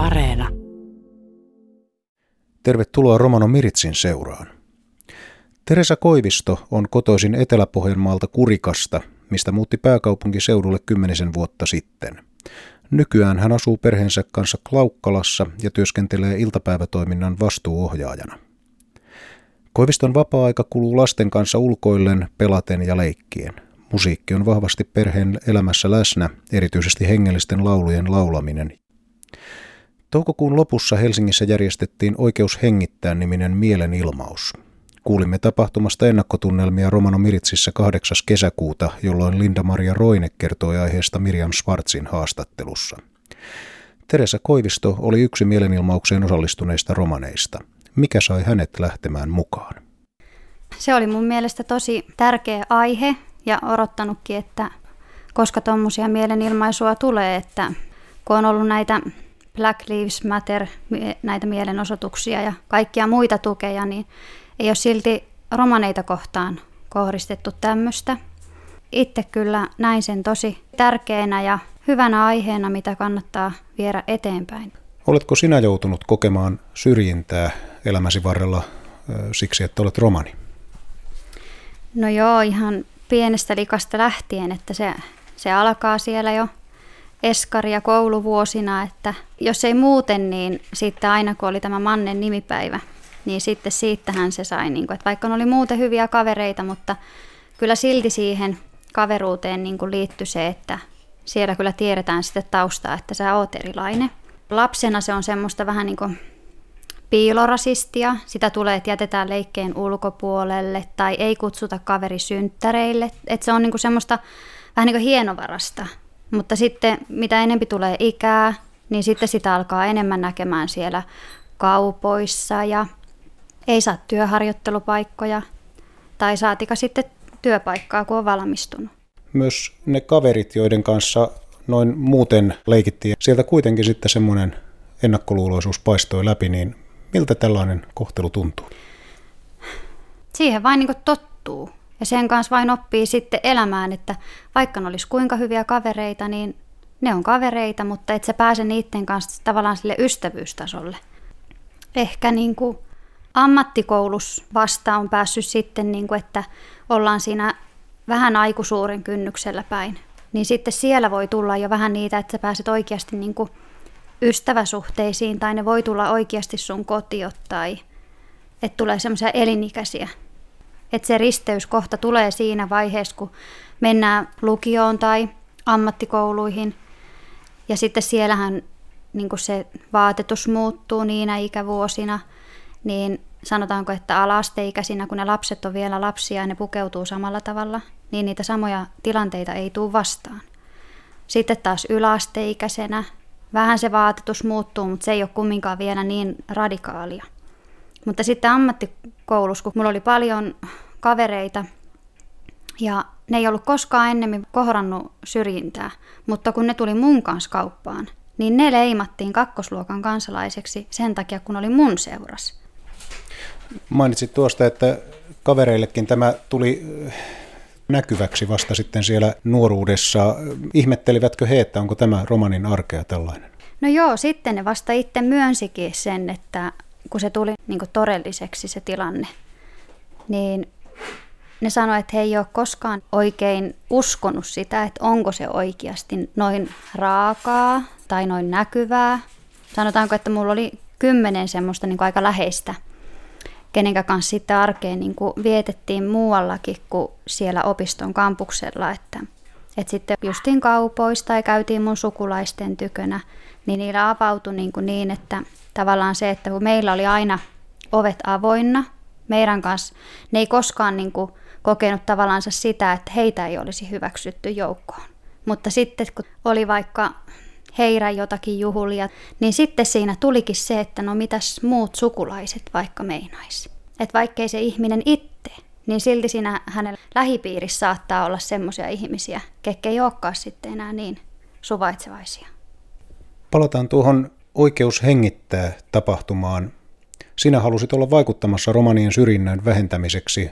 Areena. Tervetuloa Romano Miritsin seuraan. Teresa Koivisto on kotoisin Etelä-Pohjanmaalta Kurikasta, mistä muutti pääkaupunkiseudulle kymmenisen vuotta sitten. Nykyään hän asuu perheensä kanssa Klaukkalassa ja työskentelee iltapäivätoiminnan vastuuohjaajana. Koiviston vapaa-aika kuluu lasten kanssa ulkoillen, pelaten ja leikkien. Musiikki on vahvasti perheen elämässä läsnä, erityisesti hengellisten laulujen laulaminen. Toukokuun lopussa Helsingissä järjestettiin Oikeus hengittää niminen mielenilmaus. Kuulimme tapahtumasta ennakkotunnelmia Romano Miritsissä 8. kesäkuuta, jolloin Linda-Maria Roine kertoi aiheesta Miriam Schwarzin haastattelussa. Teresa Koivisto oli yksi mielenilmaukseen osallistuneista romaneista. Mikä sai hänet lähtemään mukaan? Se oli mun mielestä tosi tärkeä aihe ja odottanutkin, että koska tuommoisia mielenilmaisua tulee, että kun on ollut näitä Black Lives Matter, näitä mielenosoituksia ja kaikkia muita tukeja, niin ei ole silti romaneita kohtaan kohdistettu tämmöistä. Itse kyllä näin sen tosi tärkeänä ja hyvänä aiheena, mitä kannattaa viedä eteenpäin. Oletko sinä joutunut kokemaan syrjintää elämäsi varrella siksi, että olet romani? No joo, ihan pienestä likasta lähtien, että se, se alkaa siellä jo eskaria kouluvuosina, että jos ei muuten, niin sitten aina kun oli tämä Mannen nimipäivä, niin sitten siitähän se sai, niin kuin, että vaikka oli muuten hyviä kavereita, mutta kyllä silti siihen kaveruuteen niin kuin liittyi se, että siellä kyllä tiedetään sitten taustaa, että sä oot erilainen. Lapsena se on semmoista vähän niin kuin piilorasistia. Sitä tulee, että jätetään leikkeen ulkopuolelle tai ei kutsuta kaveri synttäreille. Että se on niin kuin semmoista vähän niin kuin hienovarasta. Mutta sitten mitä enempi tulee ikää, niin sitten sitä alkaa enemmän näkemään siellä kaupoissa ja ei saa työharjoittelupaikkoja tai saatika sitten työpaikkaa, kun on valmistunut. Myös ne kaverit, joiden kanssa noin muuten leikittiin, sieltä kuitenkin sitten semmoinen ennakkoluuloisuus paistoi läpi, niin miltä tällainen kohtelu tuntuu? Siihen vain niin tottuu. Ja sen kanssa vain oppii sitten elämään, että vaikka ne olisi kuinka hyviä kavereita, niin ne on kavereita, mutta et sä pääse niiden kanssa tavallaan sille ystävyystasolle. Ehkä niin kuin ammattikoulus vasta on päässyt sitten, niin kuin, että ollaan siinä vähän aikuisuuren kynnyksellä päin. Niin sitten siellä voi tulla jo vähän niitä, että sä pääset oikeasti niin kuin ystäväsuhteisiin tai ne voi tulla oikeasti sun kotiot tai että tulee semmoisia elinikäisiä. Että se risteyskohta tulee siinä vaiheessa, kun mennään lukioon tai ammattikouluihin. Ja sitten siellähän niin se vaatetus muuttuu niinä ikävuosina – niin sanotaanko, että alasteikäisinä, kun ne lapset on vielä lapsia ja ne pukeutuu samalla tavalla, niin niitä samoja tilanteita ei tule vastaan. Sitten taas yläasteikäisenä vähän se vaatetus muuttuu, mutta se ei ole kumminkaan vielä niin radikaalia. Mutta sitten ammattikoulussa, kun mulla oli paljon kavereita ja ne ei ollut koskaan ennemmin kohdannut syrjintää, mutta kun ne tuli mun kanssa kauppaan, niin ne leimattiin kakkosluokan kansalaiseksi sen takia, kun oli mun seuras. Mainitsit tuosta, että kavereillekin tämä tuli äh, näkyväksi vasta sitten siellä nuoruudessa. Ihmettelivätkö he, että onko tämä romanin arkea tällainen? No joo, sitten ne vasta itse myönsikin sen, että kun se tuli niin todelliseksi se tilanne, niin ne sanoivat, että he ei ole koskaan oikein uskonut sitä, että onko se oikeasti noin raakaa tai noin näkyvää. Sanotaanko, että mulla oli kymmenen semmoista niin aika läheistä kenenkä kanssa sitten arkeen niin kuin vietettiin muuallakin kuin siellä opiston kampuksella, että, että sitten justiin kaupoista tai käytiin mun sukulaisten tykönä, niin niillä avautui niin, kuin niin että tavallaan se, että kun meillä oli aina ovet avoinna meidän kanssa, ne ei koskaan niin kuin kokenut tavallaan sitä, että heitä ei olisi hyväksytty joukkoon. Mutta sitten kun oli vaikka heirä jotakin juhulia, niin sitten siinä tulikin se, että no mitäs muut sukulaiset vaikka meinais. Että vaikkei se ihminen itse, niin silti siinä hänen lähipiirissä saattaa olla semmoisia ihmisiä, ketkä ei olekaan sitten enää niin suvaitsevaisia. Palataan tuohon oikeus hengittää tapahtumaan. Sinä halusit olla vaikuttamassa romanien syrjinnän vähentämiseksi.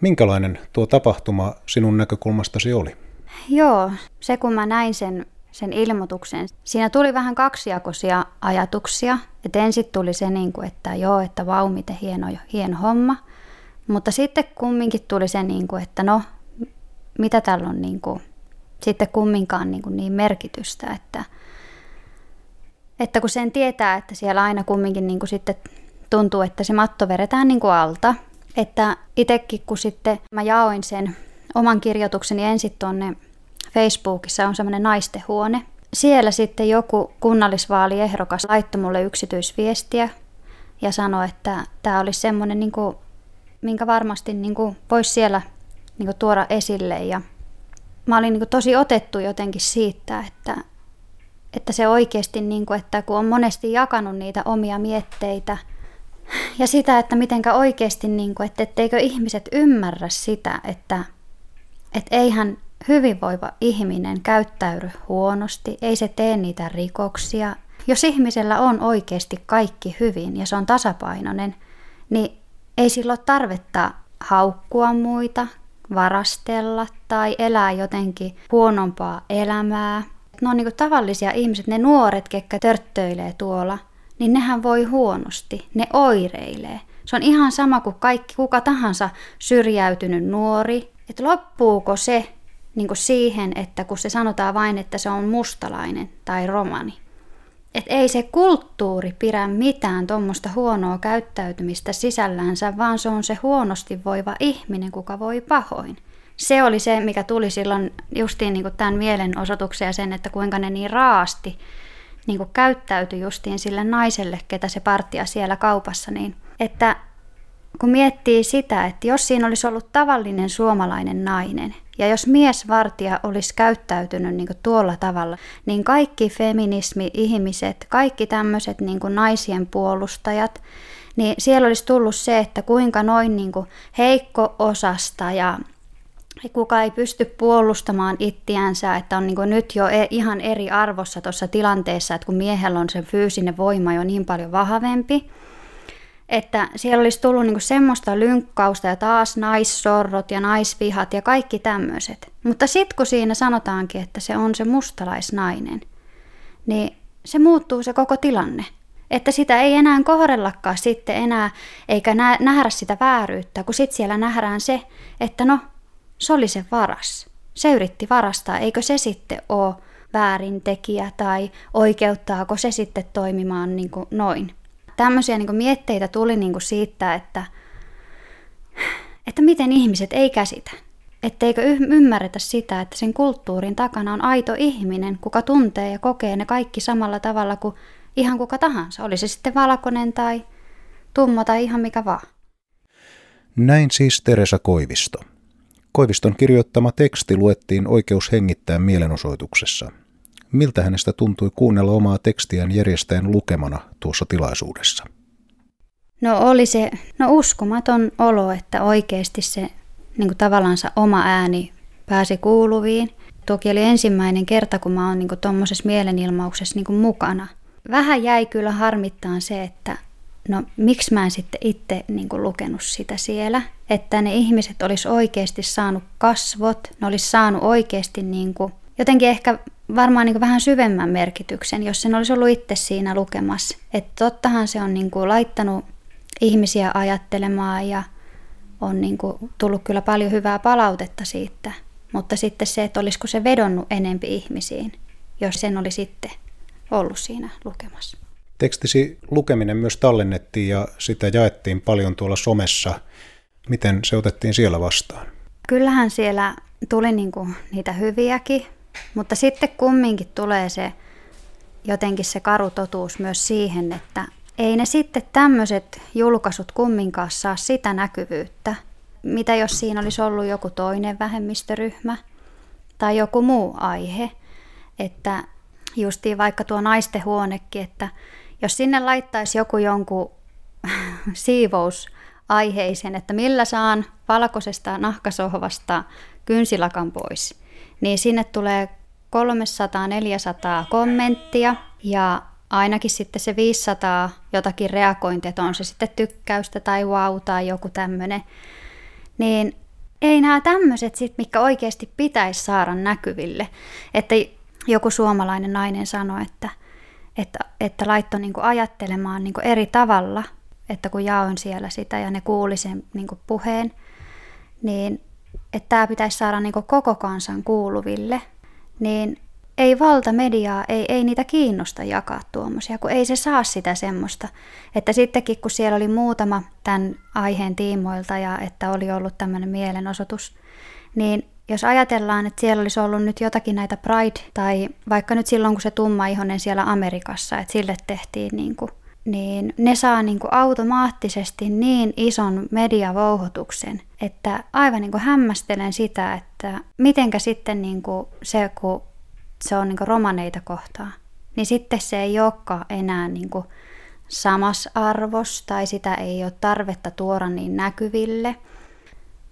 Minkälainen tuo tapahtuma sinun näkökulmastasi oli? Joo, se kun mä näin sen sen ilmoituksen. Siinä tuli vähän kaksijakoisia ajatuksia. Että ensin tuli se, niin kuin, että joo, että vau, miten hieno, hieno homma. Mutta sitten kumminkin tuli se, niin kuin, että no, mitä tällä on niin kuin, sitten kumminkaan niin, kuin niin merkitystä, että, että kun sen tietää, että siellä aina kumminkin niin kuin sitten tuntuu, että se matto vedetään niin kuin alta. Että itsekin kun sitten mä jaoin sen oman kirjoitukseni ensin tuonne Facebookissa on semmoinen naistehuone. Siellä sitten joku kunnallisvaaliehdokas laittoi mulle yksityisviestiä ja sanoi, että tämä olisi semmoinen, niin kuin, minkä varmasti niin kuin, voisi siellä niin kuin, tuoda esille. Ja mä olin niin kuin, tosi otettu jotenkin siitä, että, että se oikeasti, niin kuin, että kun on monesti jakanut niitä omia mietteitä ja sitä, että mitenkä oikeasti, niin kuin, että etteikö ihmiset ymmärrä sitä, että, että eihän hyvinvoiva ihminen käyttäydy huonosti, ei se tee niitä rikoksia. Jos ihmisellä on oikeasti kaikki hyvin ja se on tasapainoinen, niin ei sillä ole tarvetta haukkua muita, varastella tai elää jotenkin huonompaa elämää. Ne on niin tavallisia ihmiset, ne nuoret, ketkä törttöilee tuolla, niin nehän voi huonosti, ne oireilee. Se on ihan sama kuin kaikki, kuka tahansa syrjäytynyt nuori, että loppuuko se niin kuin siihen, että kun se sanotaan vain, että se on mustalainen tai romani. Että ei se kulttuuri pidä mitään tuommoista huonoa käyttäytymistä sisällänsä, vaan se on se huonosti voiva ihminen, kuka voi pahoin. Se oli se, mikä tuli silloin justiin niin tämän mielenosoituksen ja sen, että kuinka ne niin raasti niin kuin käyttäytyi justiin sille naiselle, ketä se partia siellä kaupassa, niin että kun miettii sitä, että jos siinä olisi ollut tavallinen suomalainen nainen, ja jos miesvartija olisi käyttäytynyt niin kuin tuolla tavalla, niin kaikki feminismi-ihmiset, kaikki tämmöiset niin kuin naisien puolustajat, niin siellä olisi tullut se, että kuinka noin niin kuin heikko-osasta ja kuka ei pysty puolustamaan ittiänsä, että on niin nyt jo e- ihan eri arvossa tuossa tilanteessa, että kun miehellä on se fyysinen voima jo niin paljon vahvempi, että siellä olisi tullut niinku semmoista lynkkausta ja taas naissorrot ja naisvihat ja kaikki tämmöiset. Mutta sitten kun siinä sanotaankin, että se on se mustalaisnainen, niin se muuttuu se koko tilanne. Että sitä ei enää kohdellakaan sitten enää, eikä nä- nähdä sitä vääryyttä, kun sitten siellä nähdään se, että no, se oli se varas. Se yritti varastaa, eikö se sitten ole väärintekijä tai oikeuttaako se sitten toimimaan niin kuin noin tämmöisiä niin mietteitä tuli niin siitä, että, että miten ihmiset ei käsitä. Etteikö ymmärretä sitä, että sen kulttuurin takana on aito ihminen, kuka tuntee ja kokee ne kaikki samalla tavalla kuin ihan kuka tahansa. Oli se sitten valkoinen tai tumma tai ihan mikä vaan. Näin siis Teresa Koivisto. Koiviston kirjoittama teksti luettiin oikeus hengittää mielenosoituksessa – Miltä hänestä tuntui kuunnella omaa tekstiään järjestäjän lukemana tuossa tilaisuudessa? No oli se no uskomaton olo, että oikeasti se niin kuin tavallaan oma ääni pääsi kuuluviin. Toki oli ensimmäinen kerta, kun mä oon niin tuommoisessa mielenilmauksessa niin mukana. Vähän jäi kyllä harmittaan se, että no miksi mä en sitten itse niin kuin lukenut sitä siellä. Että ne ihmiset olisi oikeasti saanut kasvot, ne olisi saanut oikeasti niin kuin jotenkin ehkä varmaan niin vähän syvemmän merkityksen, jos sen olisi ollut itse siinä lukemassa. Että tottahan se on niin kuin laittanut ihmisiä ajattelemaan ja on niin kuin tullut kyllä paljon hyvää palautetta siitä. Mutta sitten se, että olisiko se vedonnut enempi ihmisiin, jos sen oli sitten ollut siinä lukemassa. Tekstisi lukeminen myös tallennettiin ja sitä jaettiin paljon tuolla somessa. Miten se otettiin siellä vastaan? Kyllähän siellä tuli niinku niitä hyviäkin mutta sitten kumminkin tulee se jotenkin se karu totuus myös siihen, että ei ne sitten tämmöiset julkaisut kumminkaan saa sitä näkyvyyttä, mitä jos siinä olisi ollut joku toinen vähemmistöryhmä tai joku muu aihe. Että justiin vaikka tuo naisten huonekin, että jos sinne laittaisi joku jonkun siivousaiheisen, että millä saan valkoisesta nahkasohvasta kynsilakan pois – niin sinne tulee 300-400 kommenttia ja ainakin sitten se 500 jotakin reagointia, että on se sitten tykkäystä tai wow tai joku tämmöinen, niin ei nämä tämmöiset sitten, mitkä oikeasti pitäisi saada näkyville. Että joku suomalainen nainen sanoi, että, että, että laittoi niin ajattelemaan niin eri tavalla, että kun jaoin siellä sitä ja ne kuuli sen niin puheen, niin että tämä pitäisi saada niin koko kansan kuuluville, niin ei valtamediaa, ei, ei niitä kiinnosta jakaa tuommoisia, kun ei se saa sitä semmoista. Että sittenkin, kun siellä oli muutama tämän aiheen tiimoilta ja että oli ollut tämmöinen mielenosoitus, niin jos ajatellaan, että siellä olisi ollut nyt jotakin näitä Pride, tai vaikka nyt silloin, kun se tumma ihonen siellä Amerikassa, että sille tehtiin niin kuin, niin ne saa niin kuin automaattisesti niin ison mediavouhotuksen, että aivan niin kuin hämmästelen sitä, että mitenkä sitten niin kuin se, kun se on niin romaneita kohtaan, niin sitten se ei olekaan enää niin samassa arvos tai sitä ei ole tarvetta tuoda niin näkyville.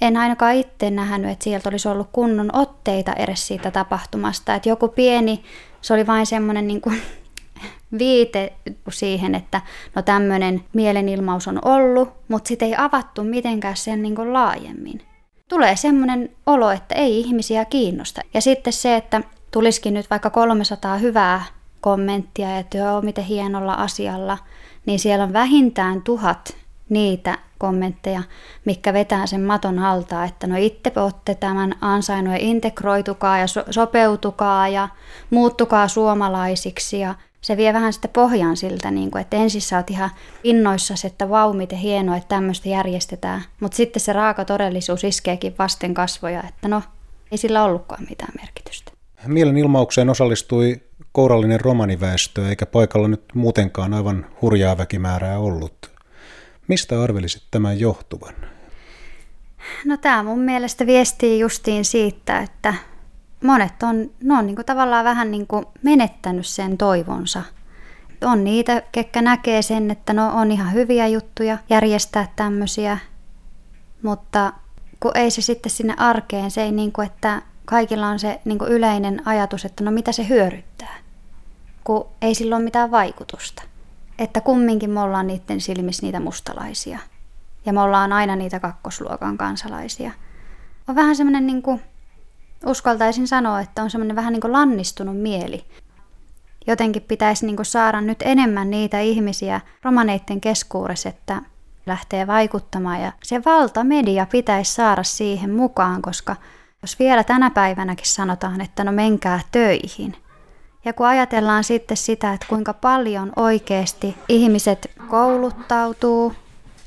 En ainakaan itse nähnyt, että sieltä olisi ollut kunnon otteita edes siitä tapahtumasta. Että joku pieni, se oli vain semmoinen niin kuin viite siihen, että no tämmöinen mielenilmaus on ollut, mutta sitten ei avattu mitenkään sen niin kuin laajemmin. Tulee semmoinen olo, että ei ihmisiä kiinnosta. Ja sitten se, että tulisikin nyt vaikka 300 hyvää kommenttia, että joo, miten hienolla asialla, niin siellä on vähintään tuhat niitä kommentteja, mikä vetää sen maton alta, että no itse olette tämän ansainnut ja integroitukaa ja so- sopeutukaa ja muuttukaa suomalaisiksi ja se vie vähän sitä pohjaan siltä, niin kuin, että ensin sä oot ihan innoissasi, että vau, miten hienoa, että tämmöistä järjestetään, mutta sitten se raaka todellisuus iskeekin vasten kasvoja, että no, ei sillä ollutkaan mitään merkitystä. Mielenilmaukseen osallistui kourallinen romaniväestö, eikä paikalla nyt muutenkaan aivan hurjaa väkimäärää ollut. Mistä arvelisit tämän johtuvan? No tämä mun mielestä viestii justiin siitä, että monet on, ne on niin kuin tavallaan vähän niin kuin menettänyt sen toivonsa. On niitä, ketkä näkee sen, että no on ihan hyviä juttuja järjestää tämmöisiä, mutta kun ei se sitten sinne arkeen, se ei niin kuin, että kaikilla on se niin kuin yleinen ajatus, että no mitä se hyödyttää, kun ei sillä ole mitään vaikutusta. Että kumminkin me ollaan niiden silmissä niitä mustalaisia. Ja me ollaan aina niitä kakkosluokan kansalaisia. On vähän semmoinen, niin uskaltaisin sanoa, että on semmoinen vähän niin kuin lannistunut mieli. Jotenkin pitäisi niin kuin saada nyt enemmän niitä ihmisiä romaneiden keskuudessa, että lähtee vaikuttamaan. Ja se valtamedia pitäisi saada siihen mukaan, koska jos vielä tänä päivänäkin sanotaan, että no menkää töihin. Ja kun ajatellaan sitten sitä, että kuinka paljon oikeasti ihmiset kouluttautuu,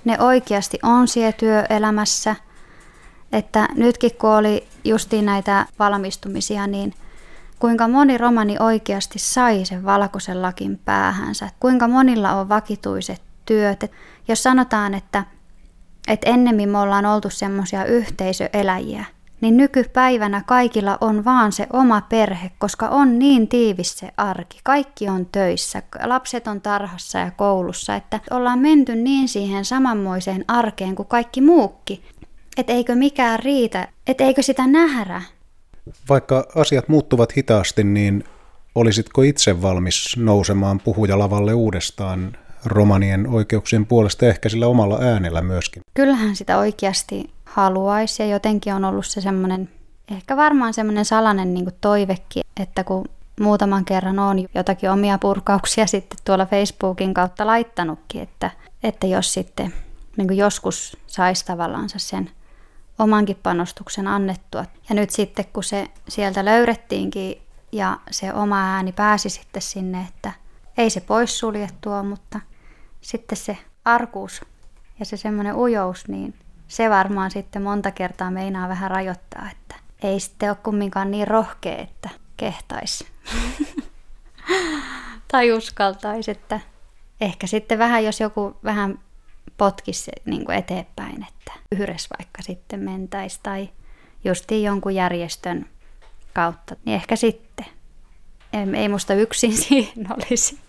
ne oikeasti on siellä työelämässä, että nytkin kun oli justiin näitä valmistumisia, niin kuinka moni romani oikeasti sai sen valkoisen lakin päähänsä, kuinka monilla on vakituiset työt. Et jos sanotaan, että, että ennemmin me ollaan oltu semmoisia yhteisöeläjiä, niin nykypäivänä kaikilla on vaan se oma perhe, koska on niin tiivis se arki. Kaikki on töissä, lapset on tarhassa ja koulussa, että ollaan menty niin siihen samanmoiseen arkeen kuin kaikki muukki. Että eikö mikään riitä, että eikö sitä nähdä. Vaikka asiat muuttuvat hitaasti, niin olisitko itse valmis nousemaan puhujalavalle uudestaan romanien oikeuksien puolesta ehkä sillä omalla äänellä myöskin? Kyllähän sitä oikeasti haluaisi ja jotenkin on ollut se semmoinen, ehkä varmaan semmoinen salainen niin toivekin, että kun muutaman kerran on jotakin omia purkauksia sitten tuolla Facebookin kautta laittanutkin, että, että jos sitten niin joskus saisi tavallaan sen omankin panostuksen annettua. Ja nyt sitten kun se sieltä löydettiinkin ja se oma ääni pääsi sitten sinne, että ei se poissuljettua, mutta sitten se arkuus ja se semmoinen ujous, niin se varmaan sitten monta kertaa meinaa vähän rajoittaa, että ei sitten ole kumminkaan niin rohkea, että kehtaisi. tai uskaltaisi, että ehkä sitten vähän, jos joku vähän potkisi niin kuin eteenpäin, että yhdessä vaikka sitten mentäisi tai justiin jonkun järjestön kautta, niin ehkä sitten. Ei, ei musta yksin siinä olisi.